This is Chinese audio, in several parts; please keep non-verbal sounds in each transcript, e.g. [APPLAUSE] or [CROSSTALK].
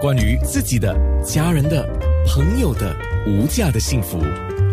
关于自己的、家人的、朋友的无价的幸福。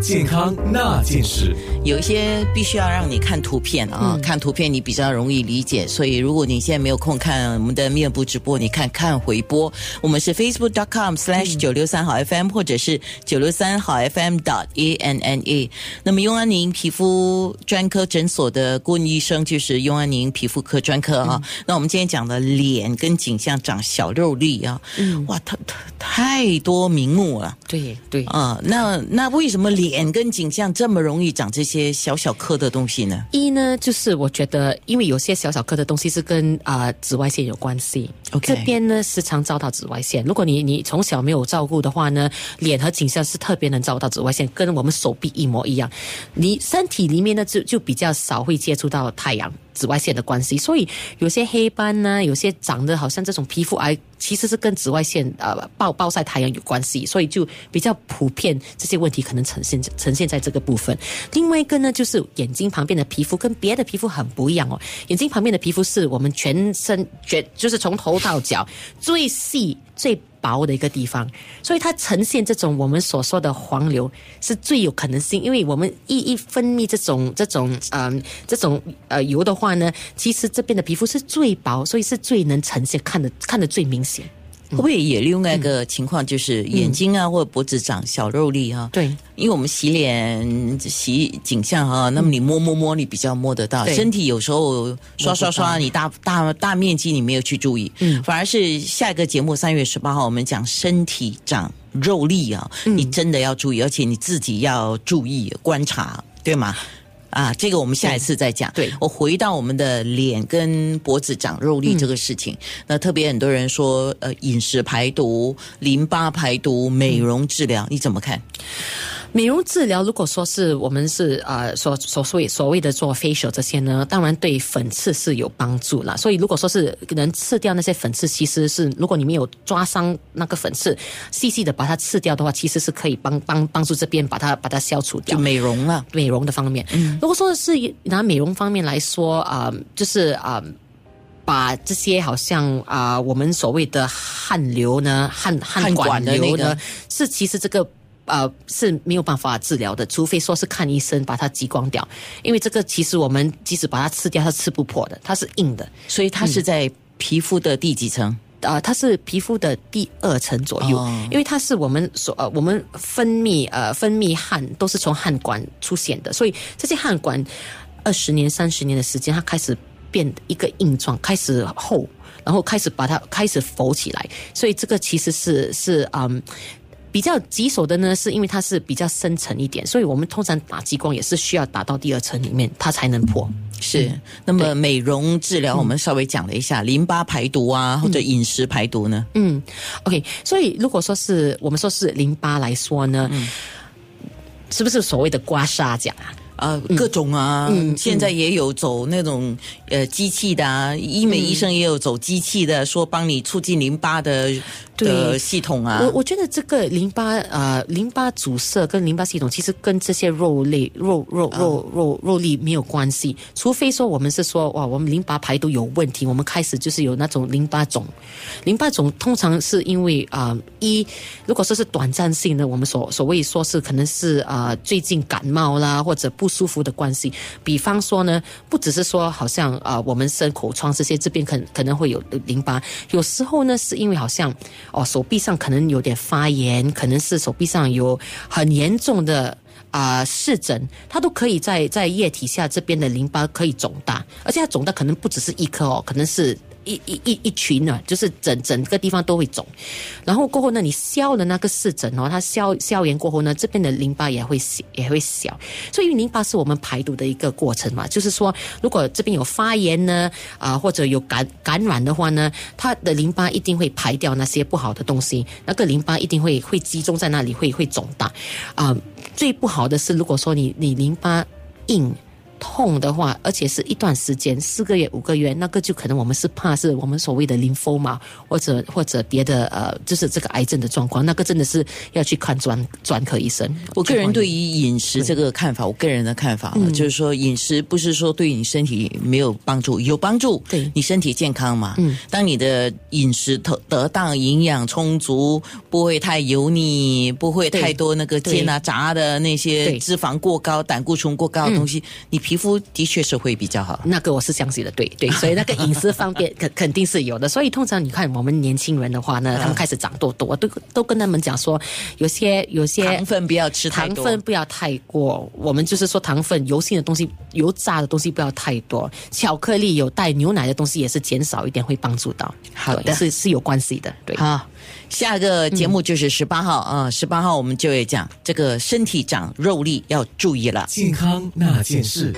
健康那件事，有一些必须要让你看图片啊，看图片你比较容易理解。所以如果你现在没有空看我们的面部直播，你看看回播。我们是 facebook.com/slash 九六三好 FM，或者是九六三好 FM dot a n n a。那么雍安宁皮肤专科诊所的顾问医生就是雍安宁皮肤科专科啊。那我们今天讲的脸跟颈项长小肉粒啊，哇，它它太多名目了。对对啊，那那为什么脸？跟颈项这么容易长这些小小颗的东西呢？一呢，就是我觉得，因为有些小小颗的东西是跟啊紫外线有关系。OK，这边呢时常遭到紫外线。如果你你从小没有照顾的话呢，脸和颈项是特别能照到紫外线，跟我们手臂一模一样。你身体里面呢就就比较少会接触到太阳。紫外线的关系，所以有些黑斑呢，有些长得好像这种皮肤癌，其实是跟紫外线呃暴暴晒太阳有关系，所以就比较普遍，这些问题可能呈现呈现在这个部分。另外一个呢，就是眼睛旁边的皮肤跟别的皮肤很不一样哦，眼睛旁边的皮肤是我们全身全就是从头到脚最细最。薄的一个地方，所以它呈现这种我们所说的黄瘤是最有可能性，因为我们一一分泌这种这种嗯这种呃油的话呢，其实这边的皮肤是最薄，所以是最能呈现看的看的最明显。会不会也另外一个情况，就是眼睛啊或者脖子长小肉粒啊？对，因为我们洗脸洗颈项啊，那么你摸摸摸，你比较摸得到。身体有时候刷刷刷，你大大大面积你没有去注意，嗯，反而是下一个节目三月十八号我们讲身体长肉粒啊，你真的要注意，而且你自己要注意观察，对吗？啊，这个我们下一次再讲。对我回到我们的脸跟脖子长肉粒这个事情，那特别很多人说，呃，饮食排毒、淋巴排毒、美容治疗，你怎么看？美容治疗，如果说是我们是呃所所谓所谓的做 facial 这些呢，当然对粉刺是有帮助了。所以如果说是能刺掉那些粉刺，其实是如果你没有抓伤那个粉刺，细细的把它刺掉的话，其实是可以帮帮帮助这边把它把它消除掉。就美容了，美容的方面。如果说是拿美容方面来说啊，就是啊，把这些好像啊我们所谓的汗流呢、汗汗管流呢，是其实这个。呃，是没有办法治疗的，除非说是看医生把它激光掉，因为这个其实我们即使把它吃掉，它吃不破的，它是硬的，所以它是在皮肤的第几层？啊，它是皮肤的第二层左右，因为它是我们所呃，我们分泌呃分泌汗都是从汗管出现的，所以这些汗管二十年、三十年的时间，它开始变一个硬状，开始厚，然后开始把它开始浮起来，所以这个其实是是嗯。比较棘手的呢，是因为它是比较深层一点，所以我们通常打激光也是需要打到第二层里面，它才能破。是，那么美容治疗我们稍微讲了一下，淋巴排毒啊，或者饮食排毒呢？嗯，OK，所以如果说是我们说是淋巴来说呢，是不是所谓的刮痧讲啊？啊，各种啊，现在也有走那种呃机器的啊，医美医生也有走机器的，说帮你促进淋巴的。的系统啊，我我觉得这个淋巴啊，淋巴阻塞跟淋巴系统其实跟这些肉类、肉肉肉肉肉粒没有关系，除非说我们是说哇，我们淋巴排毒有问题，我们开始就是有那种淋巴肿。淋巴肿通常是因为啊，一如果说是短暂性的，我们所所谓说是可能是啊最近感冒啦或者不不舒服的关系，比方说呢，不只是说好像啊我们生口疮这些这边可可能会有淋巴，有时候呢是因为好像。哦，手臂上可能有点发炎，可能是手臂上有很严重的啊湿疹，它都可以在在液体下这边的淋巴可以肿大，而且它肿大可能不只是一颗哦，可能是。一一一一群呢，就是整整个地方都会肿，然后过后呢，你消了那个湿疹哦，它消消炎过后呢，这边的淋巴也会，也会小，所以淋巴是我们排毒的一个过程嘛，就是说，如果这边有发炎呢，啊或者有感感染的话呢，它的淋巴一定会排掉那些不好的东西，那个淋巴一定会会集中在那里，会会肿大，啊，最不好的是，如果说你你淋巴硬。痛的话，而且是一段时间，四个月、五个月，那个就可能我们是怕是我们所谓的淋风嘛，或者或者别的呃，就是这个癌症的状况，那个真的是要去看专专科医生。我个人对于饮食这个看法，我个人的看法、嗯。就是说，饮食不是说对你身体没有帮助，有帮助，对。你身体健康嘛。嗯，当你的饮食得得当、营养充足，不会太油腻，不会太多那个煎啊、炸的那些脂肪过高、胆固醇过高的东西，你皮肤的确是会比较好。那个我是相信的，对对，所以那个饮食方面 [LAUGHS] 肯肯定是有的。所以通常你看我们年轻人的话呢，他们开始长痘痘，我都都跟他们讲说，有些有些糖分不要吃太糖，分不要太过，我们就是说糖分油性的东西、油炸的东西不要太多，巧克力有带牛奶的东西也是减少一点，会帮助到。好的是是有关系的，对。好，下个节目就是十八号啊，十、八号我们就会讲这个身体长肉粒要注意了。健康那件事。